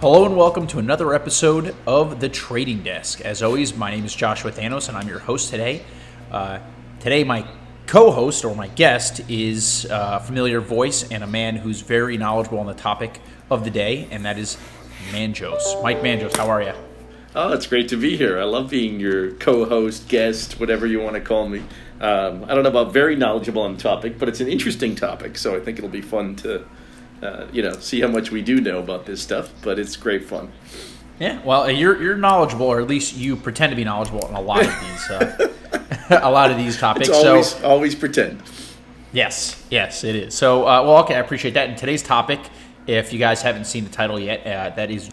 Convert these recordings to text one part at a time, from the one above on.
Hello and welcome to another episode of The Trading Desk. As always, my name is Joshua Thanos and I'm your host today. Uh, today, my co host or my guest is a familiar voice and a man who's very knowledgeable on the topic of the day, and that is Manjos. Mike Manjos, how are you? Oh, it's great to be here. I love being your co host, guest, whatever you want to call me. Um, I don't know about very knowledgeable on the topic, but it's an interesting topic, so I think it'll be fun to uh, you know, see how much we do know about this stuff. But it's great fun. Yeah, well, you're you're knowledgeable, or at least you pretend to be knowledgeable on a lot of these uh, a lot of these topics. It's always so always pretend. Yes, yes, it is. So, uh, well, okay, I appreciate that. And today's topic, if you guys haven't seen the title yet, uh, that is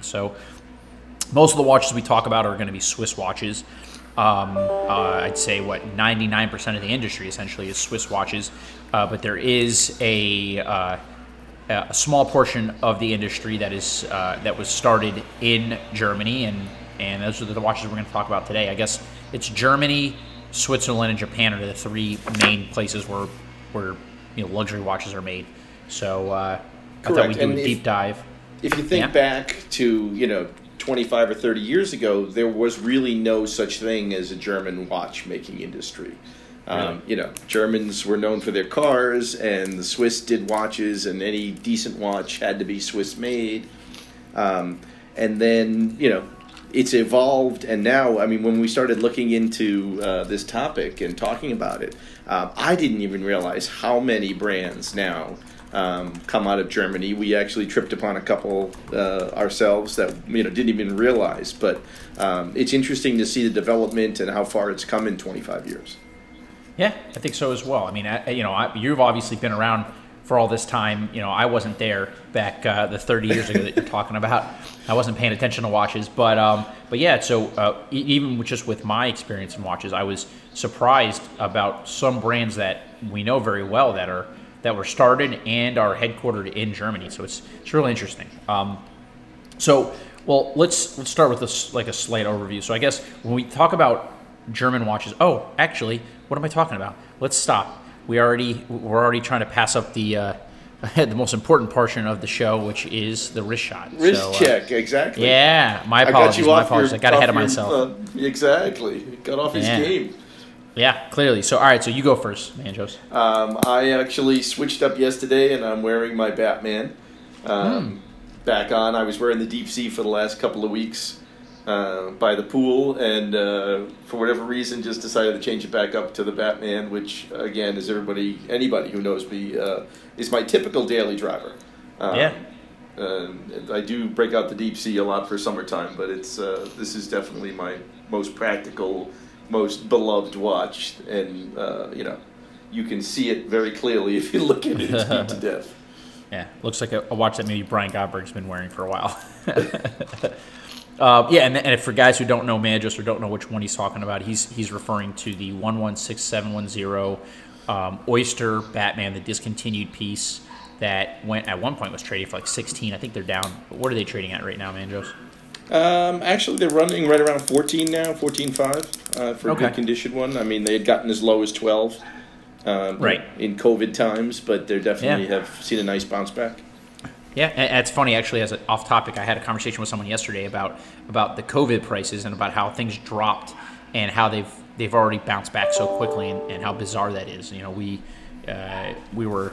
so most of the watches we talk about are going to be Swiss watches. Um, uh, I'd say what 99% of the industry essentially is Swiss watches, uh, but there is a, uh, a small portion of the industry that is uh, that was started in Germany, and and those are the watches we're going to talk about today. I guess it's Germany, Switzerland, and Japan are the three main places where where you know luxury watches are made. So uh, I thought we'd do And a if- deep dive. If you think Yeah. back to you know 25 or 30 years ago, there was really no such thing as a German watchmaking industry. Um, Really? You know, Germans were known for their cars, and the Swiss did watches, and any decent watch had to be Swiss made. Um, and then, you know, it's evolved, and now, I mean, when we started looking into uh, this topic and talking about it, uh, I didn't even realize how many brands now um, come out of Germany. We actually tripped upon a couple uh, ourselves that you know didn't even realize, but um, it's interesting to see the development and how far it's come in 25 years. Yeah, I think so as well. I mean, I, you know, I, you've obviously been around for all this time. You know, I wasn't there back uh, the 30 years ago that you're talking about. I wasn't paying attention to watches, but um, but yeah. So uh, even just with my experience in watches, I was surprised about some brands that we know very well that are that were started and are headquartered in Germany. So it's it's really interesting. Um, so, well, let's let's start with this like a slight overview. So, I guess when we talk about German watches, oh, actually, what am I talking about? Let's stop. We already we're already trying to pass up the uh, the most important portion of the show, which is the wrist shot. Wrist So, uh, check, exactly. yeah, my I got apologies. you My off apologies. your, I got ahead of your, myself. uh, exactly, got off his Yeah. game. Yeah, clearly. So, all right. So you go first, Manjos. Um, I actually switched up yesterday, and I'm wearing my Batman um, back on. I was wearing the deep sea for the last couple of weeks uh, by the pool, and uh, for whatever reason, just decided to change it back up to the Batman, which again, is everybody, anybody who knows me, uh, is my typical daily driver. Um, Yeah. uh, I do break out the deep sea a lot for summertime, but it's uh, this is definitely my most practical, most beloved watch, and uh, you know, you can see it very clearly if you look at it. It's beat to death. Yeah, looks like a, a watch that maybe Brian Godberg's been wearing for a while. uh, yeah, and, and for guys who don't know Manjos or don't know which one he's talking about, he's he's referring to the one one six seven one zero um, Oyster Batman, the discontinued piece that went at one point was trading for like sixteen. I think they're down. What are they trading at right now, Manjos? Um, actually, they're running right around 14 now, 14.5 uh, for a Okay. good condition one. I mean, they had gotten as low as 12 um, Right. in COVID times, but they definitely Yeah. have seen a nice bounce back. Yeah, it's funny actually. As an off topic, I had a conversation with someone yesterday about about the COVID prices and about how things dropped and how they've they've already bounced back so quickly and, and how bizarre that is. You know, we uh, we were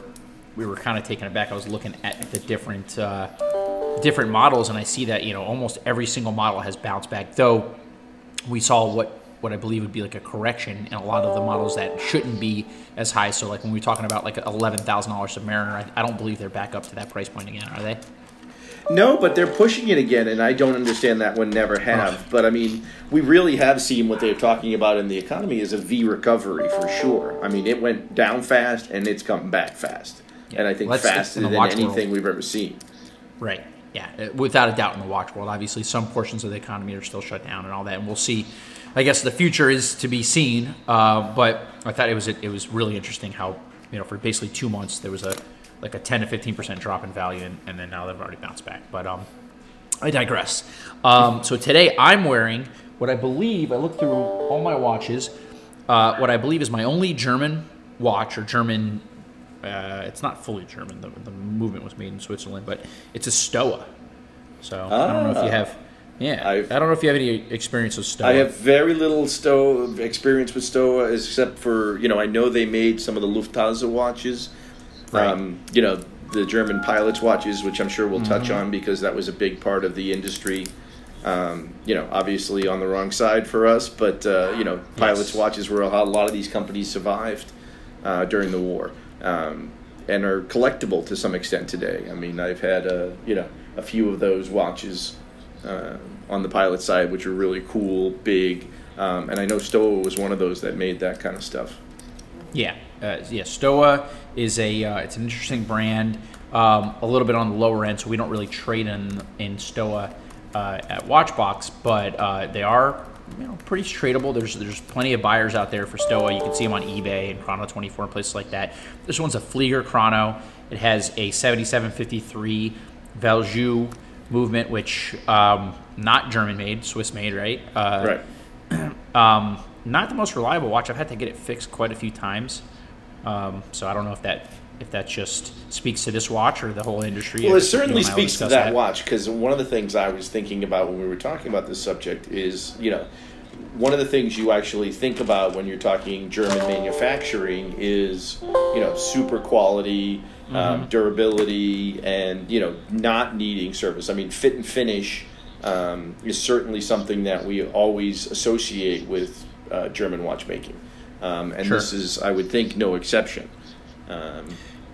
we were kind of taken aback. I was looking at the different uh, different models, and I see that you know almost every single model has bounced back. Though we saw what what I believe would be like a correction in a lot of the models that shouldn't be as high. So like when we're talking about like eleven thousand dollars Submariner, I, I don't believe they're back up to that price point again, are they? No, but they're pushing it again, and I don't understand that one. Never have. But I mean, we really have seen what they're talking about in the economy is a V recovery for sure. I mean, it went down fast and it's come back fast, and I think Well, faster than anything world. we've ever seen. Right. Yeah, without a doubt in the watch world. Obviously, some portions of the economy are still shut down and all that, and we'll see. I guess the future is to be seen. Uh, but I thought it was it was really interesting how you know for basically two months there was a like a ten to fifteen percent drop in value, and, and then now they've already bounced back. But um, I digress. Um, so today I'm wearing what I believe I looked through all my watches. Uh, what I believe is my only German watch or German Uh, it's not fully German. The, the movement was made in Switzerland, but it's a Stowa. So I don't know if you Ah. have. Yeah, I've- I don't know if you have any experience with Stowa. I have very little Stowa experience with Stowa, except for you know I know they made some of the Lufthansa watches. Right. Um, you know the German pilots' watches, which I'm sure we'll touch Mm-hmm. on because that was a big part of the industry. Um, you know, obviously on the wrong side for us, but uh, you know, pilots' Yes. watches were a lot of these companies survived uh, during the war, um, and are collectible to some extent today. I mean, I've had uh, you know a few of those watches uh, on the pilot side, which are really cool, big, um, and I know Stowa was one of those that made that kind of stuff. Yeah, uh, yeah. Stowa is a uh, it's an interesting brand. Um, a little bit on the lower end, so we don't really trade in in Stowa uh, at Watchbox, but uh, they are you know pretty tradable. There's there's plenty of buyers out there for Stowa. You can see them on eBay and Chrono 24 and places like that. This one's a Flieger Chrono. It has a 7753 Valjoux movement, which um, not German made, Swiss made, right? Uh, right. um, not the most reliable watch. I've had to get it fixed quite a few times. Um, so I don't know if that if that just speaks to this watch or the whole industry. Well, it you certainly I will speaks to discuss that, watch because one of the things I was thinking about when we were talking about this subject is, you know, one of the things you actually think about when you're talking German manufacturing is, you know, super quality, Mm-hmm. um, durability, and you know, not needing service. I mean, fit and finish um, is certainly something that we always associate with uh, German watchmaking, um, and Sure. this is, I would think, no exception. Um,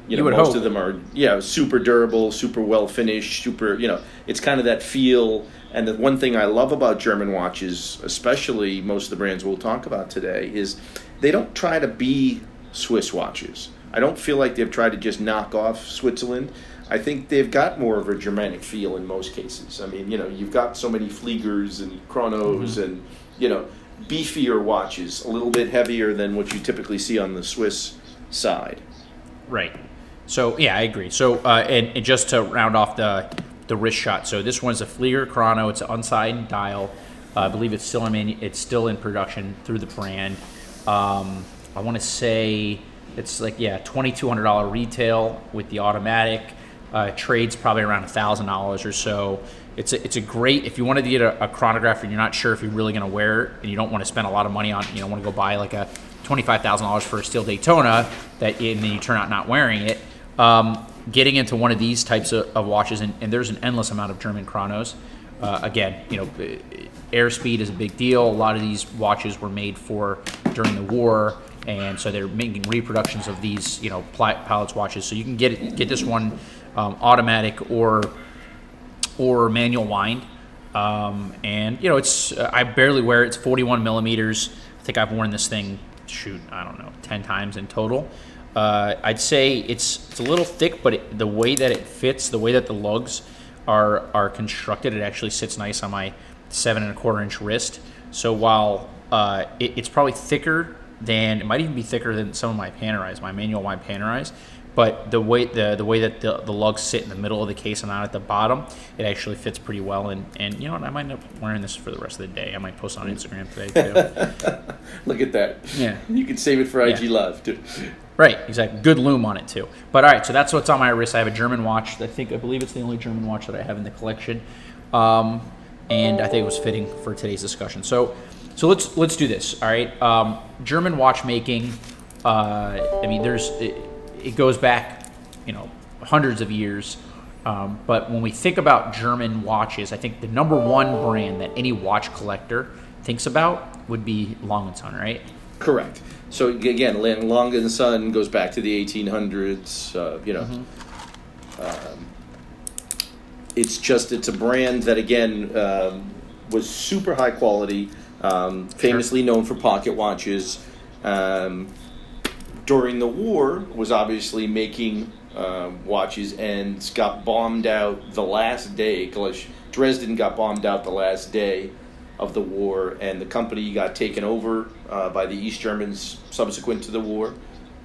you You know, most hope. of them are yeah, super durable, super well finished, super. You know, it's kind of that feel. And the one thing I love about German watches, especially most of the brands we'll talk about today, is they don't try to be Swiss watches. I don't feel like they've tried to just knock off Switzerland. I think they've got more of a Germanic feel in most cases. I mean, you know, you've got so many Fliegers and Chronos and you know beefier watches, a little bit heavier than what you typically see on the Swiss side. Right. So yeah, I agree. So uh, and, and just to round off the the wrist shot. So this one's a Flieger Chrono. It's an unsigned dial. Uh, I believe it's still in it's still in production through the brand. Um, I want to say it's like yeah, twenty two hundred dollar retail with the automatic. Uh, trades probably around thousand dollars or so. It's a, it's a great if you wanted to get a, a chronograph and you're not sure if you're really going to wear it and you don't want to spend a lot of money on you know want to go buy like a twenty five thousand dollars for a steel Daytona that and then you turn out not wearing it. Um, getting into one of these types of, of watches and, and there's an endless amount of German chronos. Uh, again, you know, airspeed is a big deal. A lot of these watches were made for during the war, and so they're making reproductions of these, you know, pilots watches. So you can get get this one um, automatic or or manual wind. Um, and you know, it's uh, I barely wear it. It's 41 millimeters. I think I've worn this thing, shoot, I don't know, 10 times in total. Uh, I'd say it's it's a little thick, but it, the way that it fits, the way that the lugs are are constructed, it actually sits nice on my seven and a quarter inch wrist. So while uh, it, it's probably thicker than it might even be thicker than some of my Panerais, my manual wide Panerais. But the way the the way that the, the lugs sit in the middle of the case and not at the bottom, it actually fits pretty well. And, and you know what, I might end up wearing this for the rest of the day. I might post on Instagram today too. Look at that. Yeah. You can save it for IG Yeah. Live too. Right, exactly. Good loom on it too. But all right, so that's what's on my wrist. I have a German watch. I think I believe it's the only German watch that I have in the collection, um, and I think it was fitting for today's discussion. So, so let's let's do this. All right, um, German watchmaking. Uh, I mean, there's it, it goes back, you know, hundreds of years. Um, but when we think about German watches, I think the number one brand that any watch collector thinks about would be Long & Son, right? Correct. So again, Long Son goes back to the 1800s. Uh, you know, um, it's just it's a brand that again um, was super high quality, um, famously known for pocket watches. Um, during the war, was obviously making uh, watches and got bombed out the last day. Dresden got bombed out the last day of the war, and the company got taken over uh, by the East Germans subsequent to the war,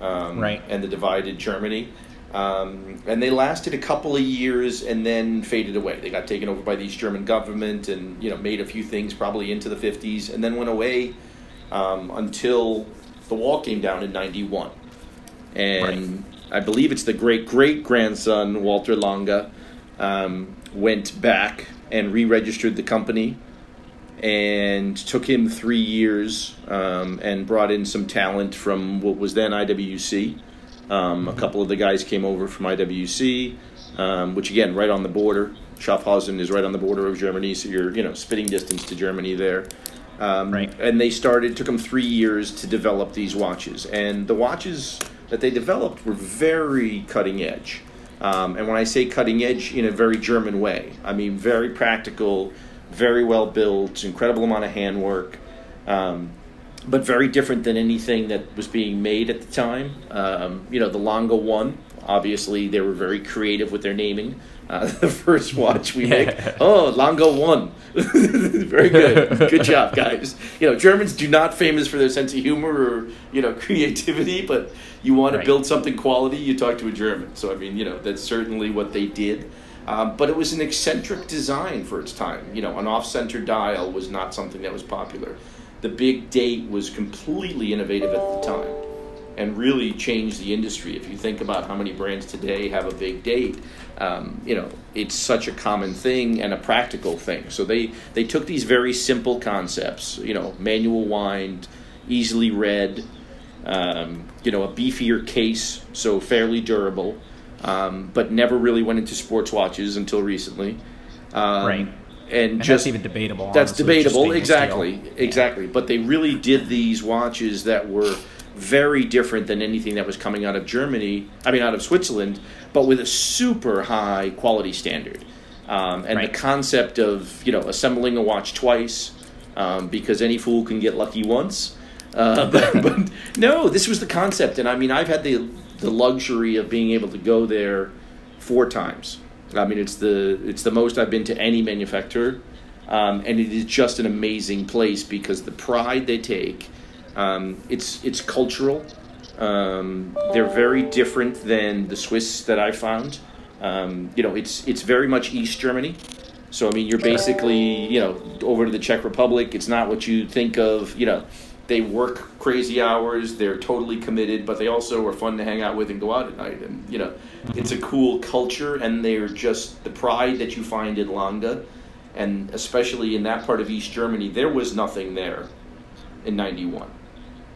um, Right. And the divided Germany. Um, and they lasted a couple of years and then faded away. They got taken over by the East German government and you know made a few things probably into the 50s and then went away um, until the wall came down in 91. and I believe it's the great great grandson Walter Lange um, went back and re-registered the company, and took him three years um, and brought in some talent from what was then IWC. Um, a couple of the guys came over from IWC, um, which again, right on the border. Schaffhausen is right on the border of Germany, so you're you know spitting distance to Germany there. Um, Right. And they started. Took them three years to develop these watches, and the watches that they developed were very cutting edge. Um, and when I say cutting edge, in a very German way, I mean very practical, very well built, incredible amount of handwork, um, but very different than anything that was being made at the time. Um, you know, the Lange One, obviously, they were very creative with their naming. Uh, the first watch we make, oh, Lange One, very good, good job, guys. You know, Germans do not famous for their sense of humor or you know creativity, but you want to Right. build something quality, you talk to a German. So I mean, you know, that's certainly what they did. Um, but it was an eccentric design for its time. You know, an off-center dial was not something that was popular. The big date was completely innovative at the time, and really change the industry. If you think about how many brands today have a big date, um, you know, it's such a common thing and a practical thing. So they they took these very simple concepts. You know, manual wind, easily read um, you know, a beefier case, so fairly durable, um, but never really went into sports watches until recently. Um, Right. And, And just that's even debatable. that's honestly, debatable, exactly, steel. exactly. But they really did these watches that were very different than anything that was coming out of Germany. I mean, out of Switzerland, but with a super high quality standard. Um, and Right. the concept of you know assembling a watch twice, um, because any fool can get lucky once. Uh, but, but no, this was the concept, and I mean, I've had the the luxury of being able to go there four times. I mean, it's the it's the most I've been to any manufacturer, um, and it is just an amazing place because the pride they take. Um, it's it's cultural. Um, they're very different than the Swiss that I found. Um, you know, it's it's very much East Germany. So I mean, you're basically you know over to the Czech Republic. It's not what you think of. You know, they work crazy hours. They're totally committed, but they also are fun to hang out with and go out at night. And you know, it's a cool culture, and they're just the pride that you find in Lange, and especially in that part of East Germany, there was nothing there in '91.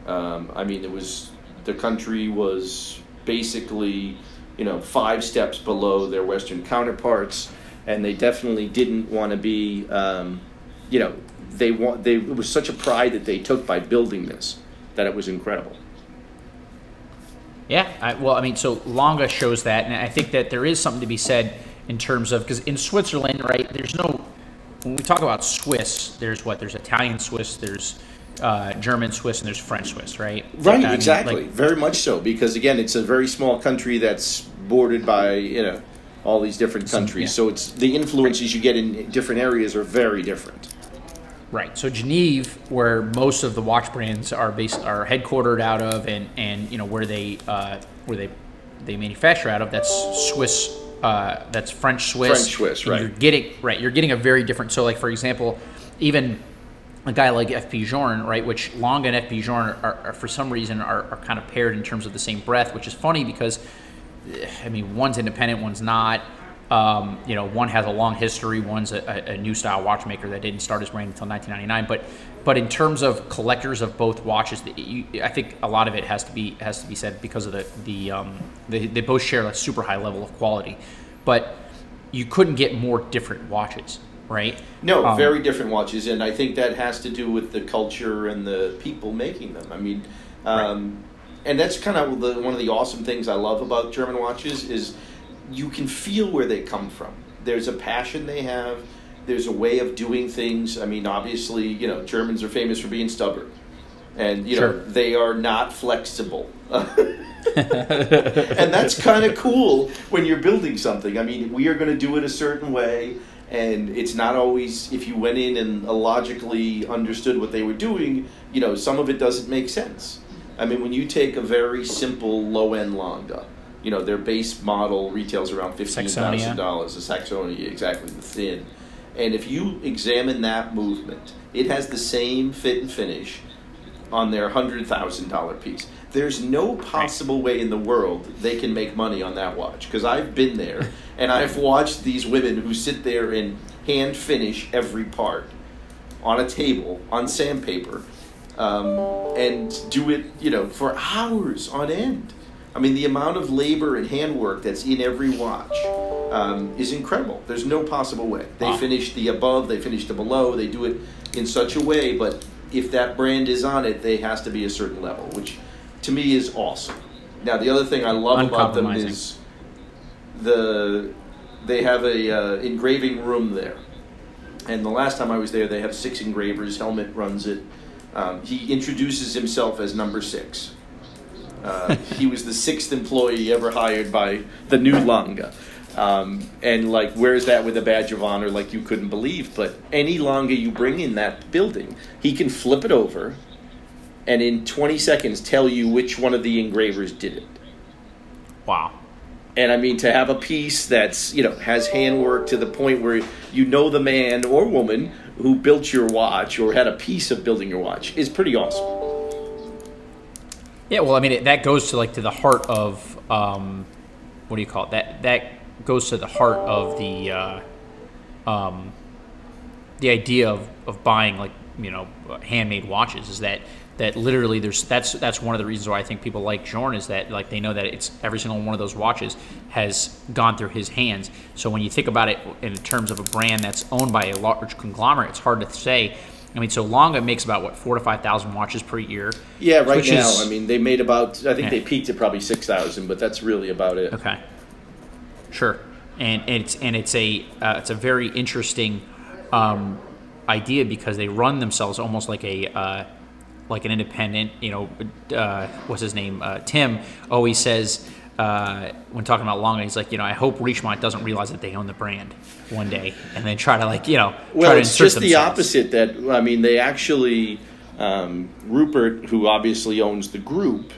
Um, I mean, it was the country was basically, you know, five steps below their Western counterparts, and they definitely didn't want to be, um, you know, they want they it was such a pride that they took by building this that it was incredible. Yeah, I, well, I mean, so Lange shows that, and I think that there is something to be said in terms of because in Switzerland, right? There's no when we talk about Swiss, there's what? There's Italian Swiss, there's uh, German Swiss, and there's French Swiss, right? Right, exactly, like- very much so because again, it's a very small country that's bordered by you know all these different countries. yeah. So it's the influences you get in different areas are very different. Right. So Geneva, where most of the watch brands are based, are headquartered out of, and and you know where they uh, where they they manufacture out of, that's Swiss. Uh, that's French Swiss. French Swiss, right. You're getting right. You're getting a very different. So like for example, even a guy like FP Journe, right, which Long and FP Journe are, are for some reason are, are kind of paired in terms of the same breath, which is funny because eh, I mean one's independent, one's not. Um, you know, one has a long history. One's a, a, new style watchmaker that didn't start his brand until 1999. But, but in terms of collectors of both watches, I think a lot of it has to be has to be said because of the the um, they, they both share a super high level of quality. But you couldn't get more different watches, right? No, Um, very different watches, and I think that has to do with the culture and the people making them. I mean, um, and that's kind of the, one of the awesome things I love about German watches is you can feel where they come from. There's a passion they have. There's a way of doing things. I mean, obviously, you know, Germans are famous for being stubborn, and you know Sure. they are not flexible. and that's kind of cool when you're building something. I mean, we are going to do it a certain way, and it's not always if you went in and logically understood what they were doing. You know, some of it doesn't make sense. I mean, when you take a very simple low end Lange, you know, their base model retails around fifteen thousand dollars. The Saxonia, exactly the thin, and if you examine that movement, it has the same fit and finish on their hundred thousand dollar piece. There's no possible way in the world they can make money on that watch because I've been there and I've watched these women who sit there and hand finish every part on a table on sandpaper um, and do it, you know, for hours on end. I mean, the amount of labor and handwork that's in every watch um, is incredible. There's no possible way. They Wow. finish the above, they finish the below, they do it in such a way, but if that brand is on it, they has to be a certain level, which to me is awesome. Now, the other thing I love about them is the they have a uh, engraving room there, and the last time I was there, they have six engravers. Helmut runs it. Um, he introduces himself as number six. Uh, he was the sixth employee ever hired by the new Lange. Um, and like, where's that with a badge of honor? Like you couldn't believe. But any Lange you bring in that building, he can flip it over, and in 20 seconds tell you which one of the engravers did it. Wow. And I mean, to have a piece that's, you know, has handwork to the point where you know the man or woman who built your watch or had a piece of building your watch is pretty awesome. Yeah, well, I mean, it, that goes to like to the heart of um, what do you call it? That that goes to the heart of the uh, um, the idea of, of buying like you know handmade watches is that that literally there's that's that's one of the reasons why I think people like Journe is that like they know that it's every single one of those watches has gone through his hands. So when you think about it in terms of a brand that's owned by a large conglomerate, it's hard to say. I mean, so Lange makes about what four to five thousand watches per year. Yeah, right now, is- I mean, they made about, I think Yeah. they peaked at probably 6,000, but that's really about it. Okay. Sure. And it's and it's a uh, it's a very interesting um, idea because they run themselves almost like a uh, like an independent. You know, uh, what's his name? Uh, Tim always says uh, when talking about Lange, he's like, you know, I hope Richemont doesn't realize that they own the brand one day, and then try to like you know Well, try to it's just the opposite that, I mean, they actually, um, Rupert, who obviously owns the group,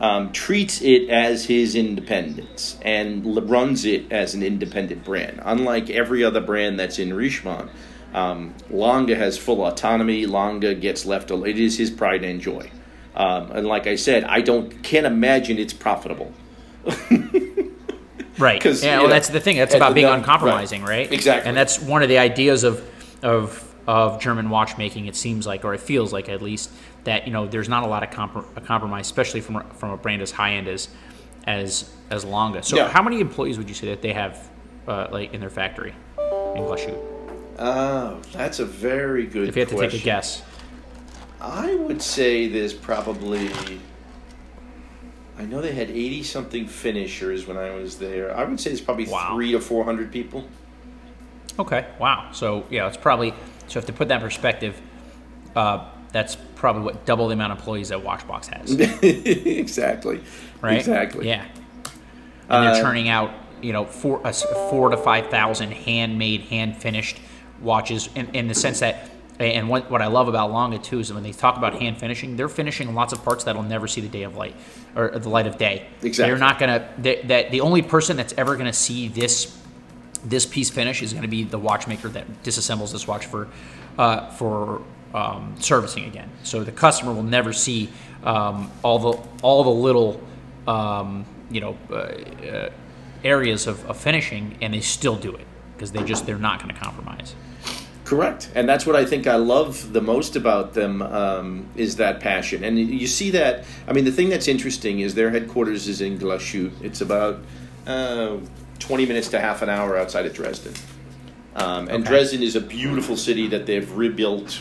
um, treats it as his independence and l- runs it as an independent brand. Unlike every other brand that's in Richemont, um, Lange has full autonomy. Lange gets left. al- It is his pride and joy. Um, and like I said, I don't can't imagine it's profitable. Right. 'Cause, Yeah, well, know, that's the thing. That's about being uncompromising, right. right? Exactly. And that's one of the ideas of of of German watchmaking. It seems like, or it feels like, at least, that you know there's not a lot of a compromise, especially from a- from a brand as high end as as as Lange. So, Yeah. how many employees would you say that they have, uh, like in their factory in Glashütte? Oh, that's a very good. If you had to take a guess, I would say there's probably. I know they had eighty something finishers when I was there. I would say it's probably Wow. three to four hundred people. okay, wow. So yeah, it's probably so. If to put that in perspective, uh, that's probably what double the amount of employees that Watchbox has. exactly. right? Exactly. Yeah. And they're Uh, churning out, you know, four, uh, four to five thousand handmade, hand finished watches. In, in the sense that, and what what I love about Lange too is when they talk about hand finishing, they're finishing lots of parts that'll never see the day of light or the light of day. Exactly. They're not gonna. They, that the only person that's ever gonna see this this piece finish is going to be the watchmaker that disassembles this watch for uh, for um, servicing again. So the customer will never see um, all the all the little um, you know uh, uh, areas of, of finishing, and they still do it because they just they're not going to compromise. Correct, and that's what I think I love the most about them um, is that passion, and you see that. I mean, the thing that's interesting is their headquarters is in Glashütte. It's about uh, twenty minutes to half an hour outside of Dresden, um, and Okay. Dresden is a beautiful city that they've rebuilt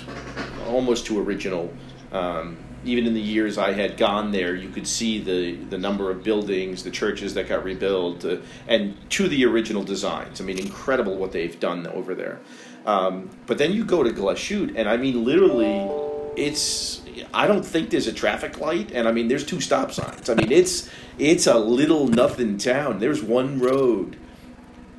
almost to original. Um, even in the years I had gone there, you could see the, the number of buildings, the churches that got rebuilt, uh, and to the original designs. I mean, incredible what they've done over there. Um, but then you go to Glashütte, and I mean, literally, it's. I don't think there's a traffic light, and I mean, there's two stop signs. I mean, it's it's a little nothing town. There's one road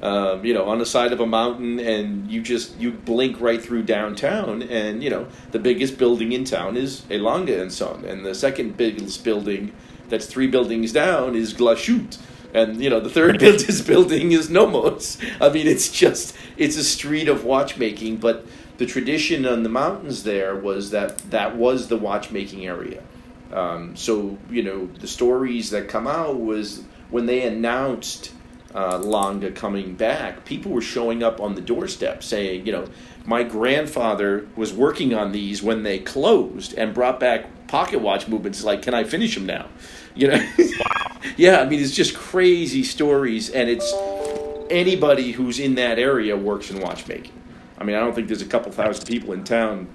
um, you know, on the side of a mountain, and you just you blink right through downtown, and you know the biggest building in town is A. Lange and Son, and the second biggest building, that's three buildings down, is Glashütte, and you know the third biggest building is Nomos. I mean, it's just it's a street of watchmaking, but the tradition on the mountains there was that that was the watchmaking area. Um, so you know the stories that come out was when they announced uh, Lange coming back, people were showing up on the doorstep saying, you know, my grandfather was working on these when they closed and brought back pocket watch movements. Like, can I finish them now? You know, yeah. I mean, it's just crazy stories, and it's anybody who's in that area works in watchmaking. I mean, I don't think there's a couple thousand people in town,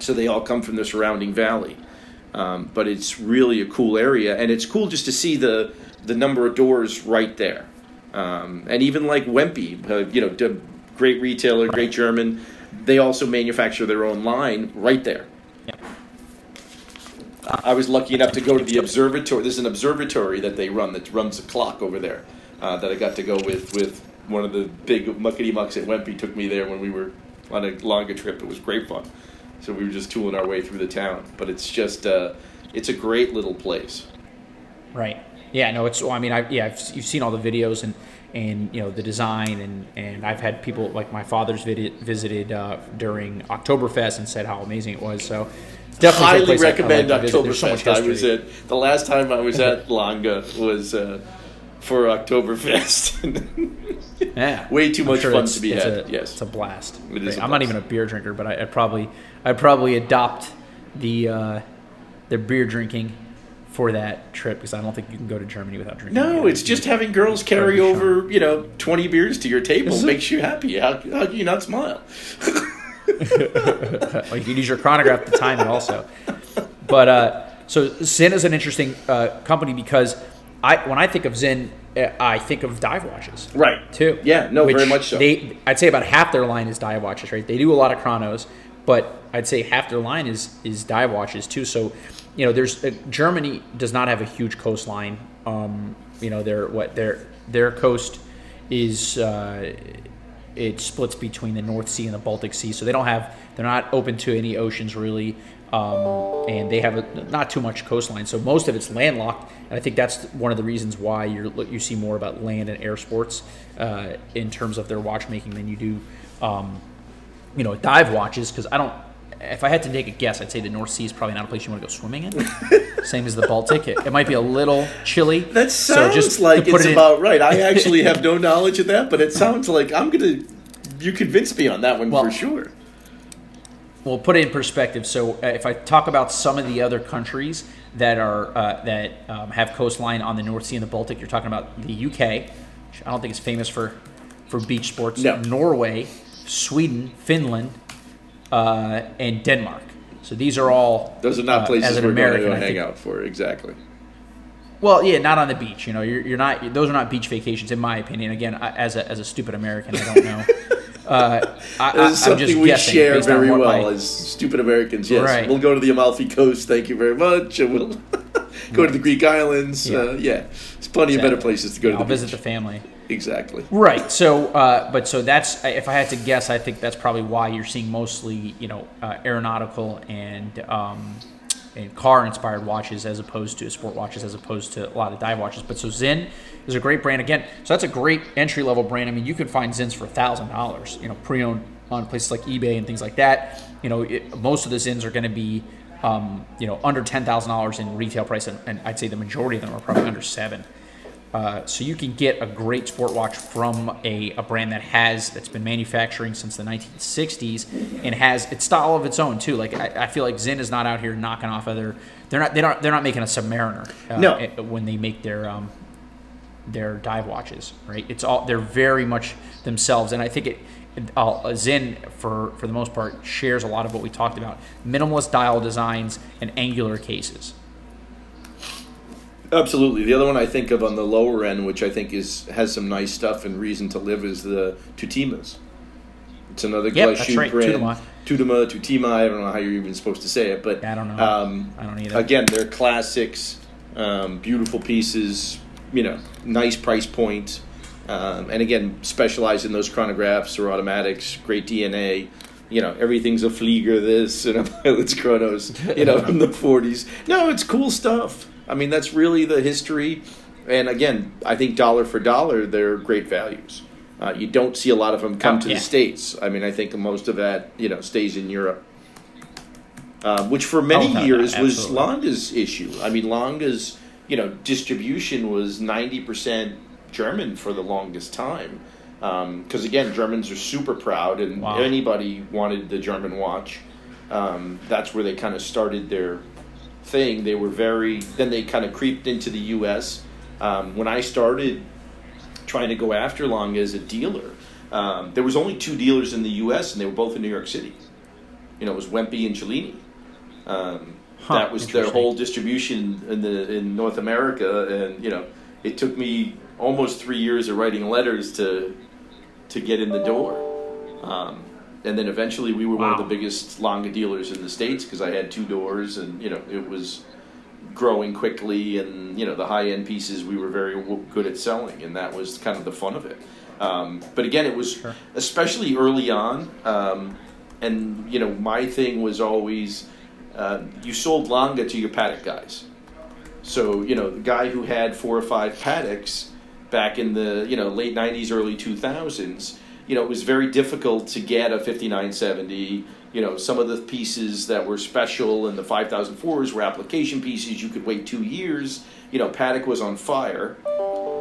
so they all come from the surrounding valley. Um, but it's really a cool area, and it's cool just to see the the number of doors right there. Um, and even like Wempe, uh, you know, great retailer, great German, they also manufacture their own line right there. Yeah. I was lucky enough to go to the observatory. There's an observatory that they run that runs a clock over there uh, that I got to go with with one of the big muckety mucks at Wempe. Took me there when we were on a longer trip. It was great fun. So we were just tooling our way through the town. But it's just uh, it's a great little place. Right. Yeah, no, it's. Well, I mean, I yeah, I've, you've seen all the videos and and you know the design and and I've had people like my father's vid- visited uh, during Oktoberfest and said how amazing it was. So definitely highly recommend like Oktoberfest. So I was at the last time I was at Lange was uh, for Oktoberfest. yeah, way too much sure fun to be had. A, yes, it's a blast. It is. I'm blast. not even a beer drinker, but I, would probably I'd probably adopt the uh, the beer drinking for that trip because I don't think you can go to Germany without drinking. No, beer. it's just having girls carry over, you know, twenty beers to your table makes you happy. How, how can you not smile? well, you can use your chronograph to time it also. But uh, so Sinn is an interesting uh, company because I when I think of Sinn, uh, I think of dive watches. Right. Too. Yeah. No. Very much so. They, I'd say about half their line is dive watches. Right. They do a lot of chronos, but I'd say half their line is is dive watches too. So you know, there's uh, Germany does not have a huge coastline. Um, you know, their what their their coast is uh, it splits between the North Sea and the Baltic Sea, so they don't have they're not open to any oceans really, um, and they have a, not too much coastline. So most of it's landlocked, and I think that's one of the reasons why you you see more about land and air sports uh, in terms of their watchmaking than you do, um, you know, dive watches because I don't if I had to take a guess, I'd say the North Sea is probably not a place you want to go swimming in. Same as the Baltic. It, it, might be a little chilly. That sounds so just like it's it about right. I actually have no knowledge of that, but it sounds like I'm gonna. You convinced me on that one well, for sure. We'll put it in perspective. So, uh, if I talk about some of the other countries that are uh, that um, have coastline on the North Sea and the Baltic, you're talking about the UK. Which I don't think is famous for for beach sports. No. Norway, Sweden, Finland, uh, and Denmark. So these are all those are not uh, places we're American, going to go hang out for exactly. Well, yeah, not on the beach. You know, you're, you're not. Those are not beach vacations, in my opinion. Again, I, as a as a stupid American, I don't know. Uh, I, is something we share very well my, as stupid Americans. Yes, right. we'll go to the Amalfi Coast. Thank you very much, and we'll go right. to the Greek islands. Yeah, uh, yeah. there's plenty exactly. of better places to go yeah, to. The I'll beach. visit the family. Exactly. Right. So, uh, but so that's if I had to guess, I think that's probably why you're seeing mostly you know uh, aeronautical and um, and car inspired watches as opposed to sport watches as opposed to a lot of dive watches. But so Sinn is a great brand again. So that's a great entry level brand. I mean, you can find Sinns for thousand dollars. You know, pre owned on places like eBay and things like that. You know, it, most of the Sinns are going to be um, you know under ten thousand dollars in retail price, and, and I'd say the majority of them are probably under seven. Uh, so you can get a great sport watch from a, a brand that has that's been manufacturing since the 1960s and has its style of its own too. Like I, I feel like Sinn is not out here knocking off other. They're not. They're not. They're not making a Submariner. Uh, no. When they make their um, their dive watches, right? It's all. They're very much themselves, and I think it. Uh, Sinn, for for the most part, shares a lot of what we talked about: minimalist dial designs and angular cases. Absolutely. The other one I think of on the lower end, which I think is has some nice stuff and reason to live, is the Tutimas. It's another yep, Glashütte right. brand. Tutema, Tutima. I don't know how you're even supposed to say it, but I don't know. Um, I don't either. Again, they're classics, um, beautiful pieces. You know, nice price point, um, and again, specialize in those chronographs or automatics. Great DNA you know, everything's a Flieger this and a pilot's chronos, you know, from the 40s. No, it's cool stuff. I mean, that's really the history. And again, I think dollar for dollar, they're great values. Uh, you don't see a lot of them come Oh, to yeah. the states. I mean, I think most of that you know stays in Europe, um, which for many Oh, no, no, years was. Lange's issue. I mean, Lange's you know distribution was ninety percent German for the longest time. Because again, Germans are super proud, and Wow. anybody wanted the German watch. Um, that's where they kind of started their thing. They were very. Then they kind of creeped into the U.S. Um, when I started trying to go after Long as a dealer, um, there was only two dealers in the U.S. and they were both in New York City. You know, it was Wempe and Cellini. Um, Huh, that was their whole distribution in the in North America, and you know, it took me almost three years of writing letters to to get in the door. Um, and then eventually, we were one of the biggest Lange dealers in the states because I had two doors, and you know, it was growing quickly, and you know, the high end pieces we were very good at selling, and that was kind of the fun of it. Um, but again, it was Sure. especially early on, um, and you know, my thing was always uh, you sold Lange to your Patek guys. So you know, the guy who had four or five Pateks back in the you know late '90s, early 2000s, you know, it was very difficult to get a 5970. You know, some of the pieces that were special and the 5004s were application pieces. You could wait two years. You know, Patek was on fire.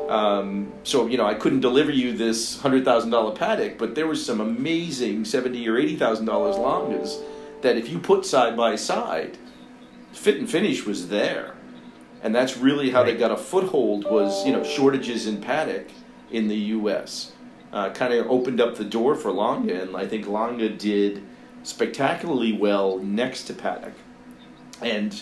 Um, so you know, I couldn't deliver you this hundred thousand dollar Patek, but there was some amazing seventy or eighty thousand dollars Langes that if you put side by side, fit and finish was there, and that's really how they got a foothold. Was you know shortages in Patek in the U.S. Uh, kind of opened up the door for Lange, and I think Lange did spectacularly well next to Patek, and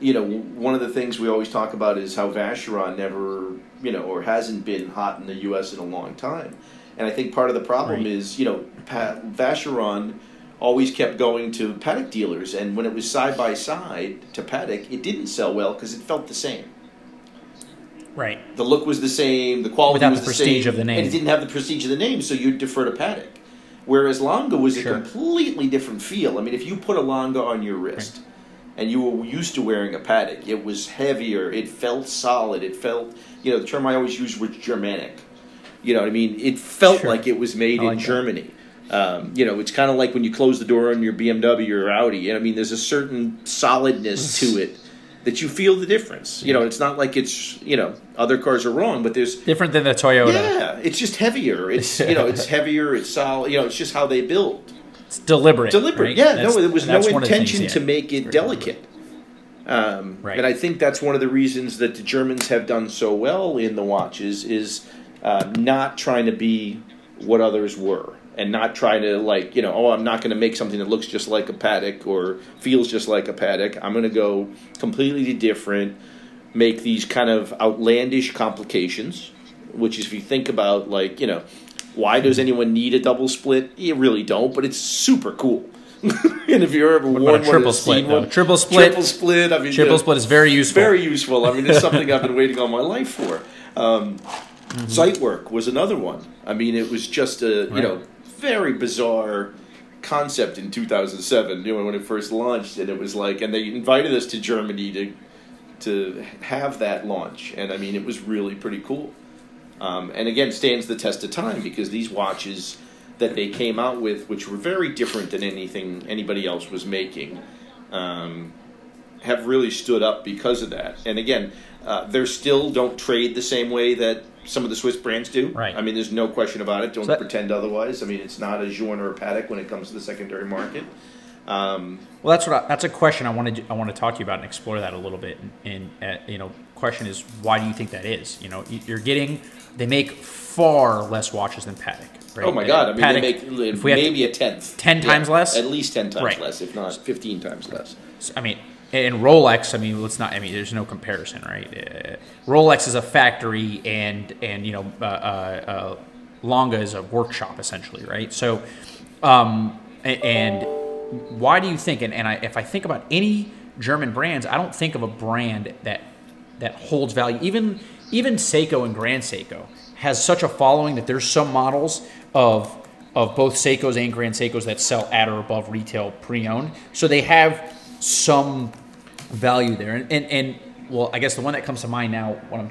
you know, one of the things we always talk about is how Vacheron never, you know, or hasn't been hot in the U.S. in a long time. And I think part of the problem Right. is, you know, Pat, Vacheron always kept going to Patek dealers, and when it was side by side to Patek, it didn't sell well because it felt the same. The look was the same, the quality Without was the the, prestige same, of the name. and it didn't have the prestige of the name, so you'd defer to Patek. Whereas Lange was Sure. a completely different feel. I mean, if you put a Lange on your wrist and you were used to wearing a Patek, it was heavier, it felt solid, it felt, you know, the term I always use was Germanic. You know what I mean? It felt Sure. like it was made I like in that. Germany. Um, you know, it's kind of like when you close the door on your BMW or Audi. You know, I mean, there's a certain solidness to it that you feel the difference. You know, it's not like it's you know other cars are wrong, but there's Different than the Toyota. yeah, it's just heavier. It's you know, it's heavier. It's solid. You know, it's just how they build. It's deliberate. Deliberate. right? Yeah, That's- no, there was no that's one of the intention things, to make it delicate. Um, Right. And I think that's one of the reasons that the Germans have done so well in the watches is uh, not trying to be what others were. And not trying to like you know oh I'm not going to make something that looks just like a Patek or feels just like a Patek I'm going to go completely different make these kind of outlandish complications which is if you think about like you know why does anyone need a double split you really don't but it's super cool and if you're ever about worn a one triple or split, one Triple split- triple split I mean you Triple know, split is very useful. very useful. I mean, it's something I've been waiting all my life for. Um, Mm-hmm. Zeitwerk was another one. I mean, it was just a you know very bizarre concept in 2007. You know when it first launched, and it was like, and they invited us to Germany to to have that launch, and I mean, it was really pretty cool. Um, and again, stands the test of time because these watches that they came out with, which were very different than anything anybody else was making, um, have really stood up because of that. And again, uh, they still don't trade the same way that some of the Swiss brands do. Right. I mean, there's no question about it. Don't So pretend otherwise. I mean, it's not a Journe or a Patek when it comes to the secondary market. Um, Well, that's what I, that's a question I wanted I want to talk to you about and explore that a little bit. And, and uh, you know, question is why do you think that is? You know, you- you're getting they make far less watches than Patek. Right? oh my God! I mean, they make if we had to- maybe a tenth, 10 times less? at least ten times Right. less, if not fifteen times less. I mean, and Rolex. I mean, let's not. I mean, there's no comparison, right? Uh, Rolex is a factory, and and you know, uh, uh, uh, Lange is a workshop essentially, right? So, um, and why do you think? And, and I, if I think about any German brands, I don't think of a brand that that holds value. Even even Seiko and Grand Seiko has such a following that there's some models of of both Seikos and Grand Seikos that sell at or above retail pre-owned. So they have some value there. And, and and well, I guess the one that comes to mind now when I'm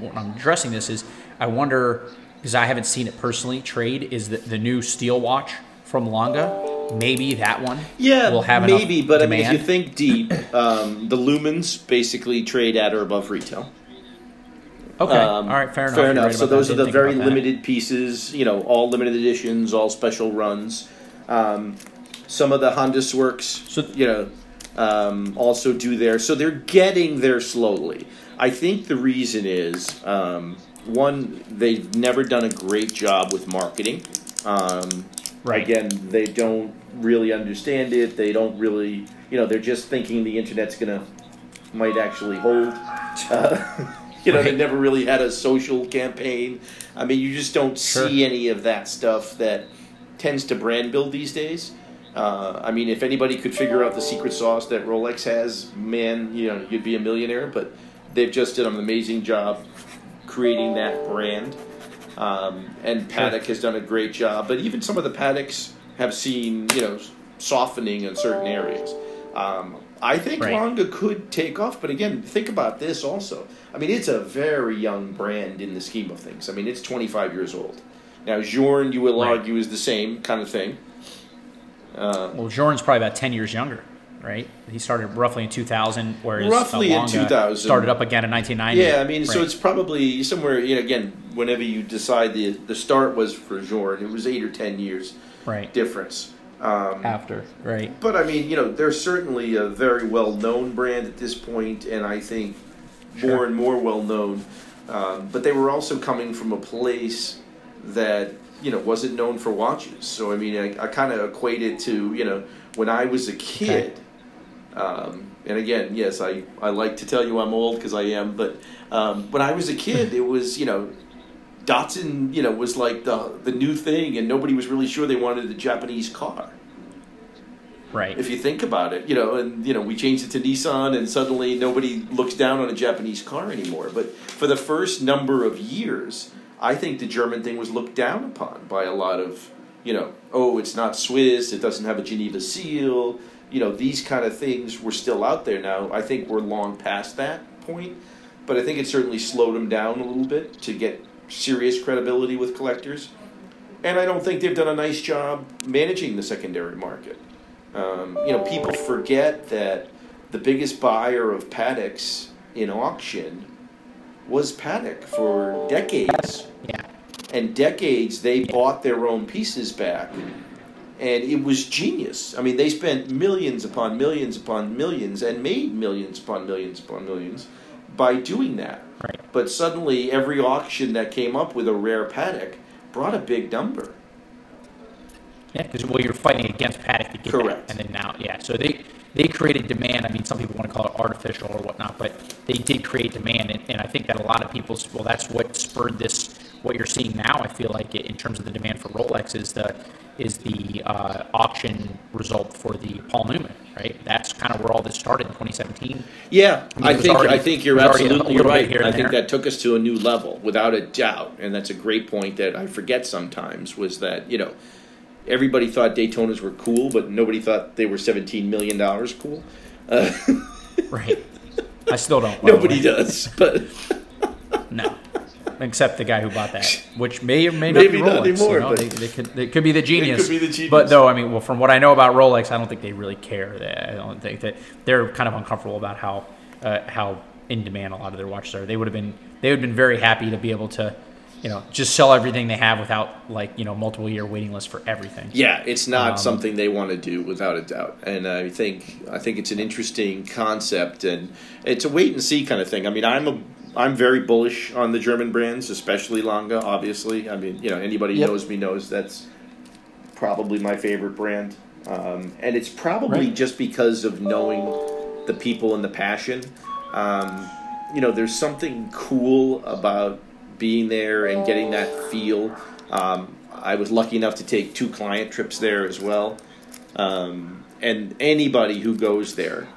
when I'm addressing this is I wonder because I haven't seen it personally trade, is the, the new steel watch from Lange. Maybe that one. Yeah, will have maybe, but I mean, if you think deep, um, the lumens basically trade at or above retail. okay, Um, all right, fair enough. Fair enough. right so that. those are the very limited pieces. You know, all limited editions, all special runs. Um, some of the Hondas Works, So- you know, um, also do there. So they're getting there slowly. I think the reason is um, one, they've never done a great job with marketing. Um, Right. Again, they don't really understand it. They don't really, you know, they're just thinking the internet's gonna might actually hold. Uh, you know, they never really had a social campaign. I mean, you just don't Sure. see any of that stuff that tends to brand build these days. Uh, I mean, if anybody could figure out the secret sauce that Rolex has, man, you know, you'd be a millionaire. But they've just done an amazing job creating that brand. Um, and Patek has done a great job, but even some of the Pateks have seen, you know, softening in certain areas. Um, I think Right. Lange could take off, but again, think about this also. I mean, it's a very young brand in the scheme of things. I mean, it's 25 years old. Now, Journe, you will Right. argue, is the same kind of thing. Uh, Well, Journe's probably about 10 years younger, right? He started roughly in 2000, whereas Roughly in 2000. started up again in 1990. Yeah, I mean, so it's probably somewhere. You know, again, whenever you decide the the start was for Journe, it was eight or ten years right difference. Um, after, right? But I mean, you know, they're certainly a very well known brand at this point, and I think Sure. more and more well known. Um, but they were also coming from a place that you know wasn't known for watches. So I mean, I, I kind of equate it to you know when I was a kid. Um, and again, yes, I, I like to tell you I'm old because I am. But um, when I was a kid, it was you know Datsun, you know, was like the the new thing, and nobody was really sure they wanted a Japanese car. Right. If you think about it, you know, and you know, we changed it to Nissan, and suddenly nobody looks down on a Japanese car anymore. But for the first number of years, I think the German thing was looked down upon by a lot of, you know, oh, it's not Swiss, it doesn't have a Geneva seal. You know, these kind of things were still out there now. I think we're long past that point, but I think it certainly slowed them down a little bit to get serious credibility with collectors. And I don't think they've done a nice job managing the secondary market. Um, you know, people forget that the biggest buyer of Pateks in auction was Patek for decades. Yeah. And decades they bought their own pieces back. And it was genius. I mean, they spent millions upon millions upon millions and made millions upon millions upon millions by doing that. Right. But suddenly, every auction that came up with a rare Patek brought a big number. Yeah, because well, you're fighting against Patek to get Correct. that, and then now, yeah. So they they created demand. I mean, some people want to call it artificial or whatnot, but they did create demand, and, and I think that a lot of people, well, that's what spurred this. What you're seeing now, I feel like, in terms of the demand for Rolex, is the is the uh, auction result for the Paul Newman, right? That's kind of where all this started in 2017. Yeah, I mean, I, think already- I think you're it was a absolutely right. here I think there. that took us to a new level, without a doubt, and that's a great point that I forget sometimes. Was that you know everybody thought Daytonas were cool, but nobody thought they were seventeen million dollars cool. Uh, Right. I still don't. nobody does, but No, except the guy who bought that, which may or may not Maybe be not Rolex. anymore, you know? but- they, they could they could be the genius. Could be the genius. But though, I mean, well, from what I know about Rolex, I don't think they really care. I don't think that they're kind of uncomfortable about how uh, how in demand a lot of their watches are. They would have been they would have been very happy to be able to, you know, just sell everything they have without like you know multiple year waiting lists for everything. Yeah, it's not Um, something they want to do without a doubt, and I think I think it's an interesting concept, and it's a wait and see kind of thing. I mean, I'm a I'm very bullish on the German brands, especially Lange. Obviously, I mean, you know, anybody Yep. knows me knows that's probably my favorite brand, um, and it's probably Right. just because of knowing the people and the passion. Um, you know, there's something cool about being there and getting that feel. Um, I was lucky enough to take two client trips there as well. Um, and anybody who goes there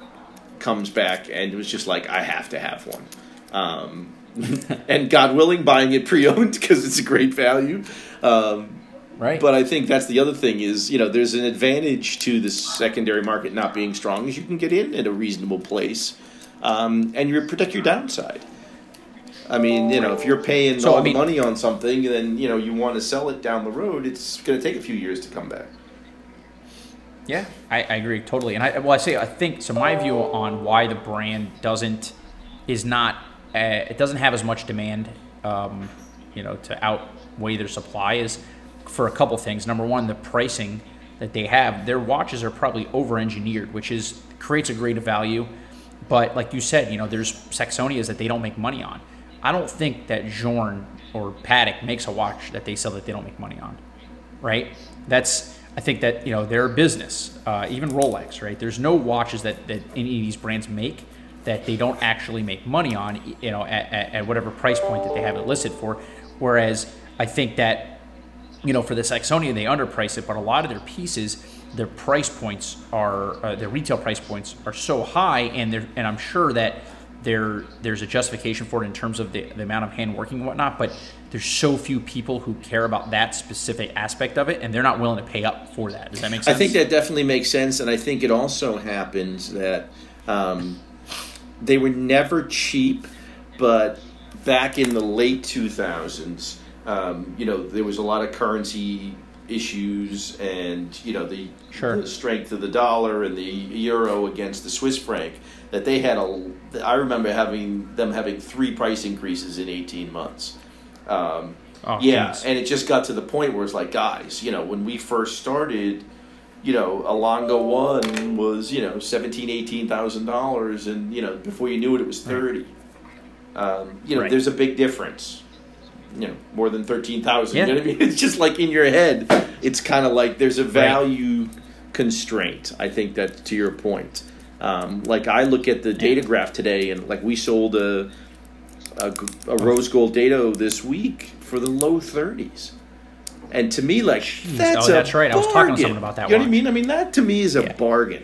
comes back and it was just like, I have to have one. Um, and God willing, buying it pre owned because it's a great value. Um, Right. but I think that's the other thing is, you know, there's an advantage to the secondary market not being strong is you can get in at a reasonable place um, and you protect your downside. I mean, you know, if you're paying So, all I mean- the money on something, then you know you want to sell it down the road. It's going to take a few years to come back. Yeah, I, I agree totally. And I well, I say I think so. My view on why the brand doesn't is not uh, it doesn't have as much demand, um, you know, to outweigh their supply is for a couple things. Number one, the pricing that they have. Their watches are probably over engineered, which is creates a great value. But like you said, you know, there's Saxonias that they don't make money on. I don't think that Journe or Patek makes a watch that they sell that they don't make money on right? That's I think that you know they're business, uh, even Rolex, right? There's no watches that, that any of these brands make that they don't actually make money on, you know, at, at, at whatever price point that they have it listed for. Whereas I think that you know for the Saxonia they underprice it, but a lot of their pieces, their price points are uh, their retail price points are so high, and they're and I'm sure that there there's a justification for it in terms of the, the amount of hand working and whatnot, but there's so few people who care about that specific aspect of it, and they're not willing to pay up for that. Does that make sense? I think that definitely makes sense, and I think it also happens that um, they were never cheap, but back in the late 2000s, um, you know, there was a lot of currency issues, and you know the, Sure. the strength of the dollar and the euro against the Swiss franc. That they had a, I remember having them having three price increases in 18 months. Um, Oh, yeah, geez. and it just got to the point where it's like, guys, you know, when we first started, you know, a Lange one was, you know, seventeen, eighteen thousand dollars, and you know, before you knew it, it was thirty. Um, you know, Right. there's a big difference. You know, more than thirteen thousand. Yeah. You know what I mean? It's just like in your head, it's kind of like there's a value constraint. I think that to your point. Um, like I look at the Datograph today, and like we sold a a, a rose gold dado this week for the low 30s. And to me, like that's Oh, a that's right. I was talking to bargain. someone about that You know what I mean? I mean that to me is a Yeah. bargain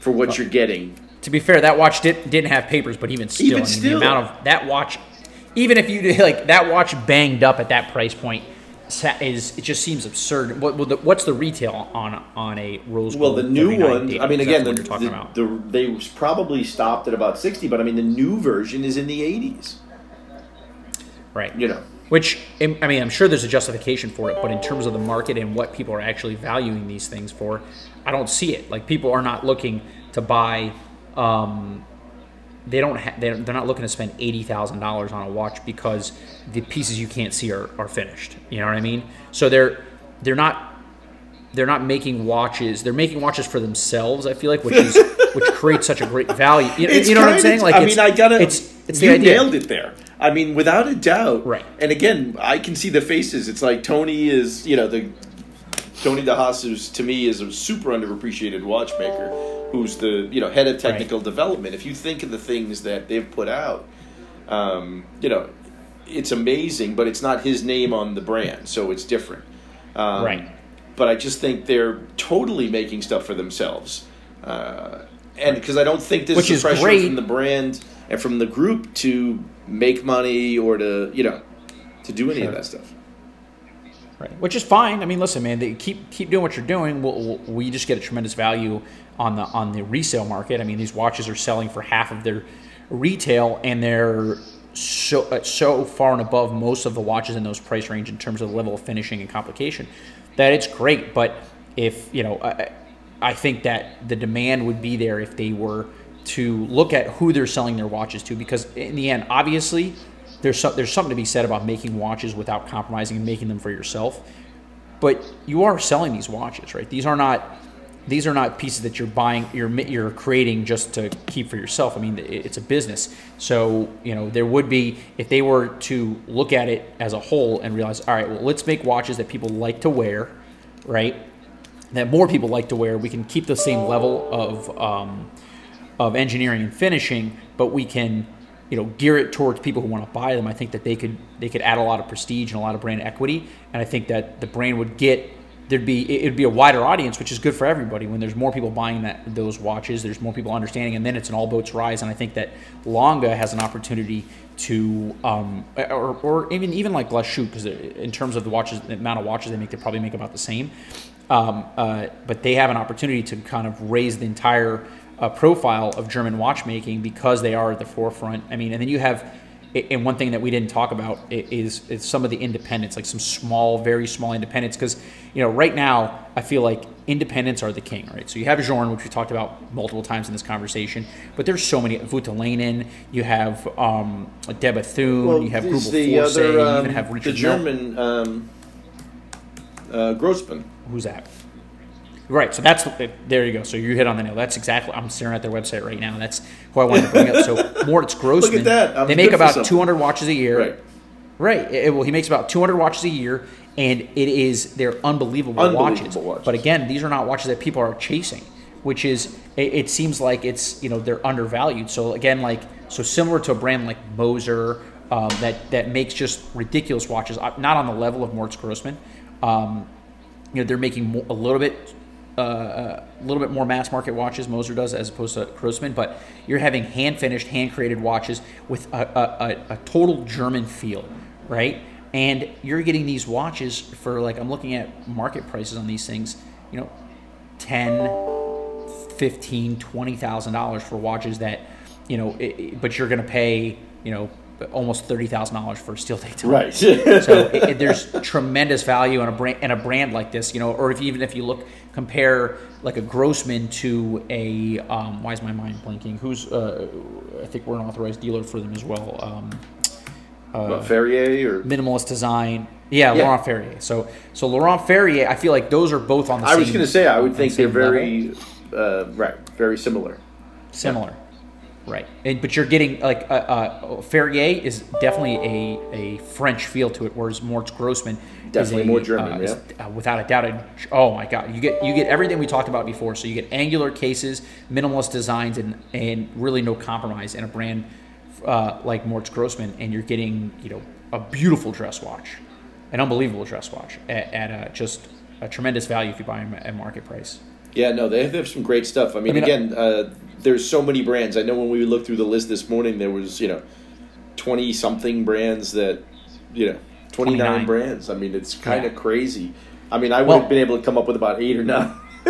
for what you're getting. to be fair, that watch did, didn't have papers, but even still, Even I mean, still. the amount of that watch, even if you like that watch banged up at that price point, is it just seems absurd. What, what's the retail on on a rose? Well, the new one. I mean, again, the, you're talking the, about. the, they probably stopped at about 60, but I mean, the new version is in the 80s. right? You know, Which I mean, I'm sure there's a justification for it, but in terms of the market and what people are actually valuing these things for, I don't see it. Like people are not looking to buy. Um, they don't. Ha- they're, they're not looking to spend eighty thousand dollars on a watch because the pieces you can't see are, are finished. You know what I mean? So they're they're not they're not making watches. They're making watches for themselves. I feel like, which is which creates such a great value. You, you know what I'm saying? Like, I it's, mean, I gotta. It's it's the you idea. nailed it there. I mean, without a doubt. Right. And again, I can see the faces. It's like Tony is, you know, the Tony DeHaas, who's to me is a super underappreciated watchmaker, who's the you know head of technical development. If you think of the things that they've put out, um, you know, it's amazing, but it's not his name on the brand, so it's different. Um, Right. But I just think they're totally making stuff for themselves, uh, and because I don't think this Which is is pressure great. from the brand and from the group to make money or to you know to do any Sure. of that stuff. Right. Which is fine. I mean, listen, man, they keep keep doing what you're doing. We'll, we just get a tremendous value on the on the resale market. I mean, these watches are selling for half of their retail, and they're so uh, so far and above most of the watches in those price range in terms of the level of finishing and complication that it's great. But if you know, I, I think that the demand would be there if they were to look at who they're selling their watches to, because in the end, obviously, there's some, there's something to be said about making watches without compromising and making them for yourself. But you are selling these watches, right? These are not these are not pieces that you're buying you're you're creating just to keep for yourself. I mean, it's a business. So you know there would be if they were to look at it as a whole and realize, all right, well, let's make watches that people like to wear, right? That more people like to wear. We can keep the same level of um, of engineering and finishing, but we can, you know, gear it towards people who want to buy them. I think that they could they could add a lot of prestige and a lot of brand equity, and I think that the brand would get there'd be it'd be a wider audience, which is good for everybody. When there's more people buying that those watches, there's more people understanding, and then it's an all boats rise. And I think that Lange has an opportunity to, um, or, or even even like Shoot, because in terms of the watches, the amount of watches they make, they probably make about the same. Um, uh, but they have an opportunity to kind of raise the entire uh, profile of German watchmaking because they are at the forefront. I mean, and then you have and one thing that we didn't talk about is, is some of the independents, like some small, very small independents. Because you know, right now, I feel like independents are the king, right? So you have Journe, which we talked about multiple times in this conversation, but there's so many. Voutilainen, you have um, De Bethune, well, you have Greubel the other, um, you even have Richard. The German um, uh, Grossmann. Who's that? Right. So that's there you go. So you hit on the nail. That's exactly. I'm staring at their website right now. That's who I wanted to bring up. So Moritz Grossmann. Look at that. I'm they make about 200 watches a year. Right. Right. It, well, he makes about 200 watches a year, and it is they're unbelievable, unbelievable watches. watches. But again, these are not watches that people are chasing, which is it, it seems like it's you know they're undervalued. So again, like so similar to a brand like Moser. Um, that that makes just ridiculous watches, uh, not on the level of Moritz Grossmann. Um, you know, they're making a little bit Uh, a little bit more mass market watches Moser does as opposed to Grossmann, but you're having hand finished, hand created watches with a, a, a, total German feel, right? And you're getting these watches for like I'm looking at market prices on these things, you know, 10, 15, 20,000 dollars for watches that, you know, it, but you're going to pay, you know, almost thirty thousand dollars for a steel Daytona. Right. so it, it, there's tremendous value in a brand in a brand like this, you know, or if even if you look compare like a Grossmann to a um, why is my mind blanking? Who's uh, I think we're an authorized dealer for them as well. Um, uh, Ferrier or minimalist design. Yeah, yeah, Laurent Ferrier. So so Laurent Ferrier, I feel like those are both on the. I was going to say I would think they're very uh, right, very similar. Similar. Right, and, but you're getting like uh, uh, Ferrier is definitely a, a French feel to it, whereas Moritz Grossmann definitely a, more German. Uh, yeah, is, uh, without a doubt. A, oh my God, you get you get everything we talked about before. So you get angular cases, minimalist designs, and and really no compromise in a brand uh, like Moritz Grossmann, and you're getting you know a beautiful dress watch, an unbelievable dress watch at, at just a tremendous value if you buy them at market price. Yeah, no, they have, they have some great stuff. I mean, I mean again, uh, there's so many brands. I know when we looked through the list this morning, there was you know, twenty something brands that, you know, twenty nine brands. I mean, it's kind of yeah. crazy. I mean, I would well, have been able to come up with about eight or nine.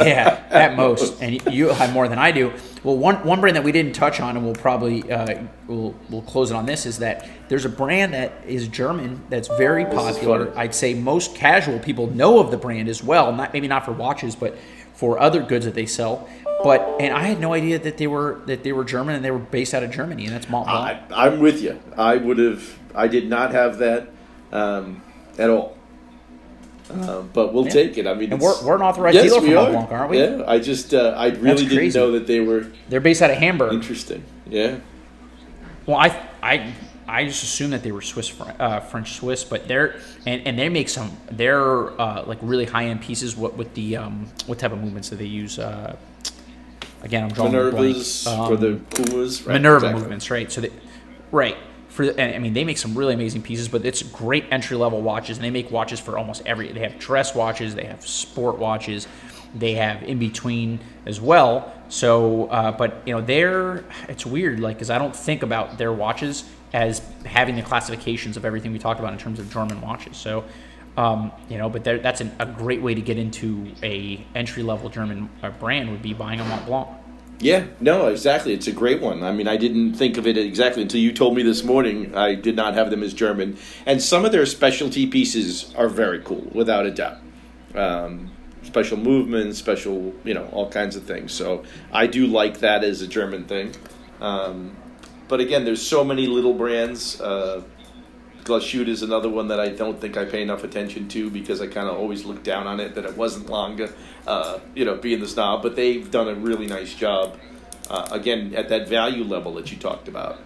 yeah, at most, and you have more than I do. Well, one one brand that we didn't touch on, and we'll probably uh, we'll we'll close it on this is that there's a brand that is German that's very popular. I'd say most casual people know of the brand as well. Not maybe not for watches, but for other goods that they sell. But and I had no idea that they were that they were German and they were based out of Germany, and that's Mont Blanc. I, am with you. I would have. I did not have that um, at all. Uh, but we'll yeah. take it. I mean, and we're, we're an authorized yes, dealer for Mont Blanc, aren't we? Yeah, I just uh, I really didn't know that they were. They're based out of Hamburg. Interesting. Yeah. Well, I I I just assumed that they were Swiss uh, French Swiss, but they're and, and they make some they're uh, like really high end pieces. What with the um, what type of movements do they use? Uh, again, I'm drawing Minerva's um, for the Pumas. Right? Minerva exactly. movements, right? So they right for I mean they make some really amazing pieces, but it's great entry level watches, and they make watches for almost every. They have dress watches, they have sport watches, they have in between as well. So, uh, but you know, they're it's weird, like because I don't think about their watches as having the classifications of everything we talked about in terms of German watches. So. Um, you know, but that's an, a great way to get into a entry level German uh, brand would be buying a Mont Blanc. Yeah, no, exactly. It's a great one. I mean, I didn't think of it exactly until you told me this morning. I did not have them as German, and some of their specialty pieces are very cool, without a doubt. Um, special movements, special, you know, all kinds of things. So I do like that as a German thing. Um, but again, there's so many little brands. Uh, Glashütte is another one that I don't think I pay enough attention to because I kind of always look down on it that it wasn't Lange, uh, you know, being the snob. But they've done a really nice job, uh, again, at that value level that you talked about.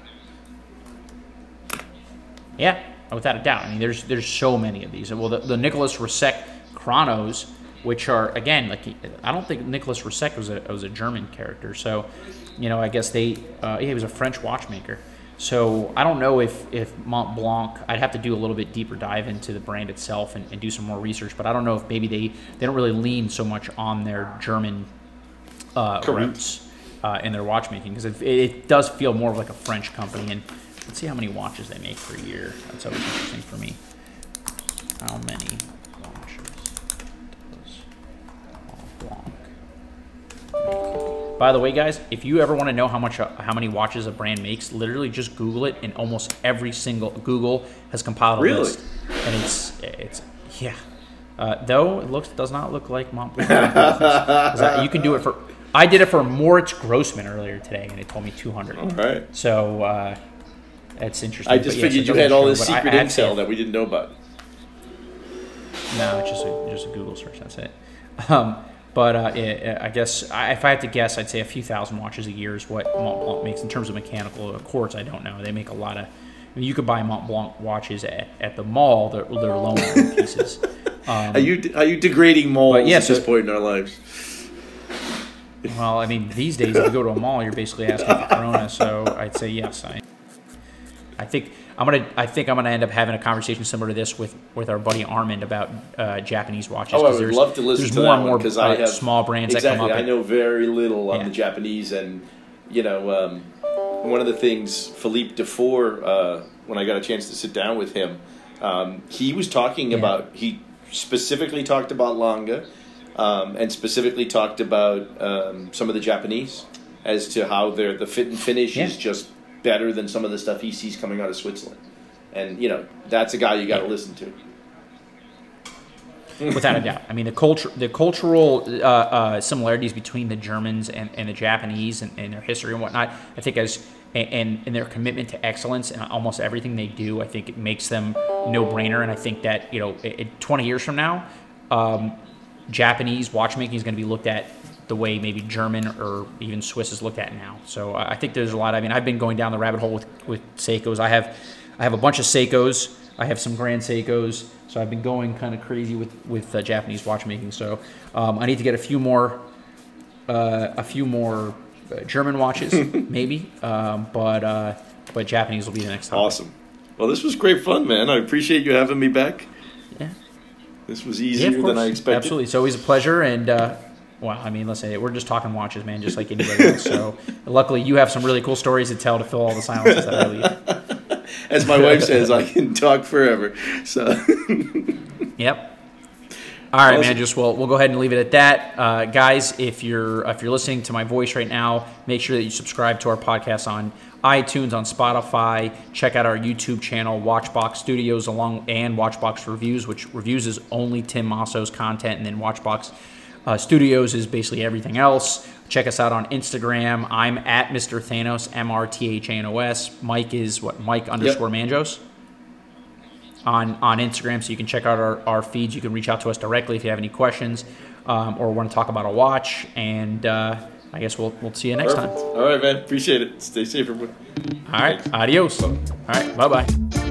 Yeah, without a doubt. I mean, there's there's so many of these. Well, the, the Nicolas Rieussec Chronos, which are again like I don't think Nicolas Rieussec was a was a German character. So, you know, I guess they uh, he was a French watchmaker. So I don't know if, if Mont Blanc, I'd have to do a little bit deeper dive into the brand itself and, and do some more research, but I don't know if maybe they, they don't really lean so much on their German uh, roots uh, in their watchmaking because it, it, does feel more of like a French company. And let's see how many watches they make per year. That's always interesting for me. How many watches does Mont Blanc make? By the way, guys, if you ever want to know how much, how many watches a brand makes, literally just Google it, and almost every single Google has compiled a Really? list, and it's it's yeah. Uh, though it looks does not look like Montblanc. I- you can do it for. I did it for Moritz Grossmann earlier today, and it told me 200. All right. So uh, that's interesting. I just it figured you doesn't had all this but I- secret I intel that we didn't know about. No, it's just a, just a Google search. That's it. Um, but uh, yeah, I guess I, if I had to guess, I'd say a few thousand watches a year is what Mont Blanc makes in terms of mechanical quartz. I don't know. They make a lot of. I mean, you could buy Mont Blanc watches at, at the mall. They're, they're loan pieces. Um, Are you are you degrading malls yeah, at so- this point in our lives? well, I mean, these days if you go to a mall, you're basically asking for Corona. So I'd say yes. I, I think I'm gonna. I think I'm gonna end up having a conversation similar to this with with our buddy Armand about uh, Japanese watches. Oh, I would there's- love to listen There's to more and more because I uh, have small brands exactly. that come up. I and- know very little on Yeah. the Japanese, and you know, um, one of the things Philippe Dufour, uh, when I got a chance to sit down with him, um, he was talking Yeah. about. He specifically talked about Lange, um, and specifically talked about um, some of the Japanese as to how their the fit and finish is just better than some of the stuff he sees coming out of Switzerland. And you know, that's a guy you got to listen to. without a doubt. I mean, the culture, the cultural uh, uh, similarities between the Germans and, and the Japanese and, and their history and whatnot, I think as and, and their commitment to excellence and almost everything they do, I think it makes them no brainer. And I think that you know, i- i- 20 years from now, um, Japanese watchmaking is going to be looked at the way maybe German or even Swiss is looked at now. So I think there's a lot. I mean, I've been going down the rabbit hole with with Seikos. I have I have a bunch of Seikos. I have some Grand Seikos. So I've been going kind of crazy with with uh, Japanese watchmaking. So um, I need to get a few more uh, a few more uh, German watches maybe, um, but uh, but Japanese will be the next time. Awesome. Well, this was great fun, man. I appreciate you having me back. Yeah. This was easier course. than I expected. Absolutely. It's always a pleasure. And, uh, well, I mean, listen, we're just talking watches, man, just like anybody else. So, luckily, you have some really cool stories to tell to fill all the silences that I leave. As my wife says, I can talk forever. So, Yep. All right, Awesome. man. Just we'll we'll go ahead and leave it at that, uh, guys. If you're if you're listening to my voice right now, make sure that you subscribe to our podcast on iTunes, on Spotify. Check out our YouTube channel, Watchbox Studios, along and Watchbox Reviews, which reviews is only Tim Mosso's content, and then Watchbox uh, Studios is basically everything else. Check us out on Instagram. I'm at Mr. Thanos, M R T H A N O S. Mike is what Mike underscore Manjos on on Instagram, so you can check out our, our feeds. You can reach out to us directly if you have any questions um, or want to talk about a watch. And uh, I guess we'll we'll see you next perfect. time. All right, man. Appreciate it. Stay safe, everyone. All right, adios. All right, bye bye.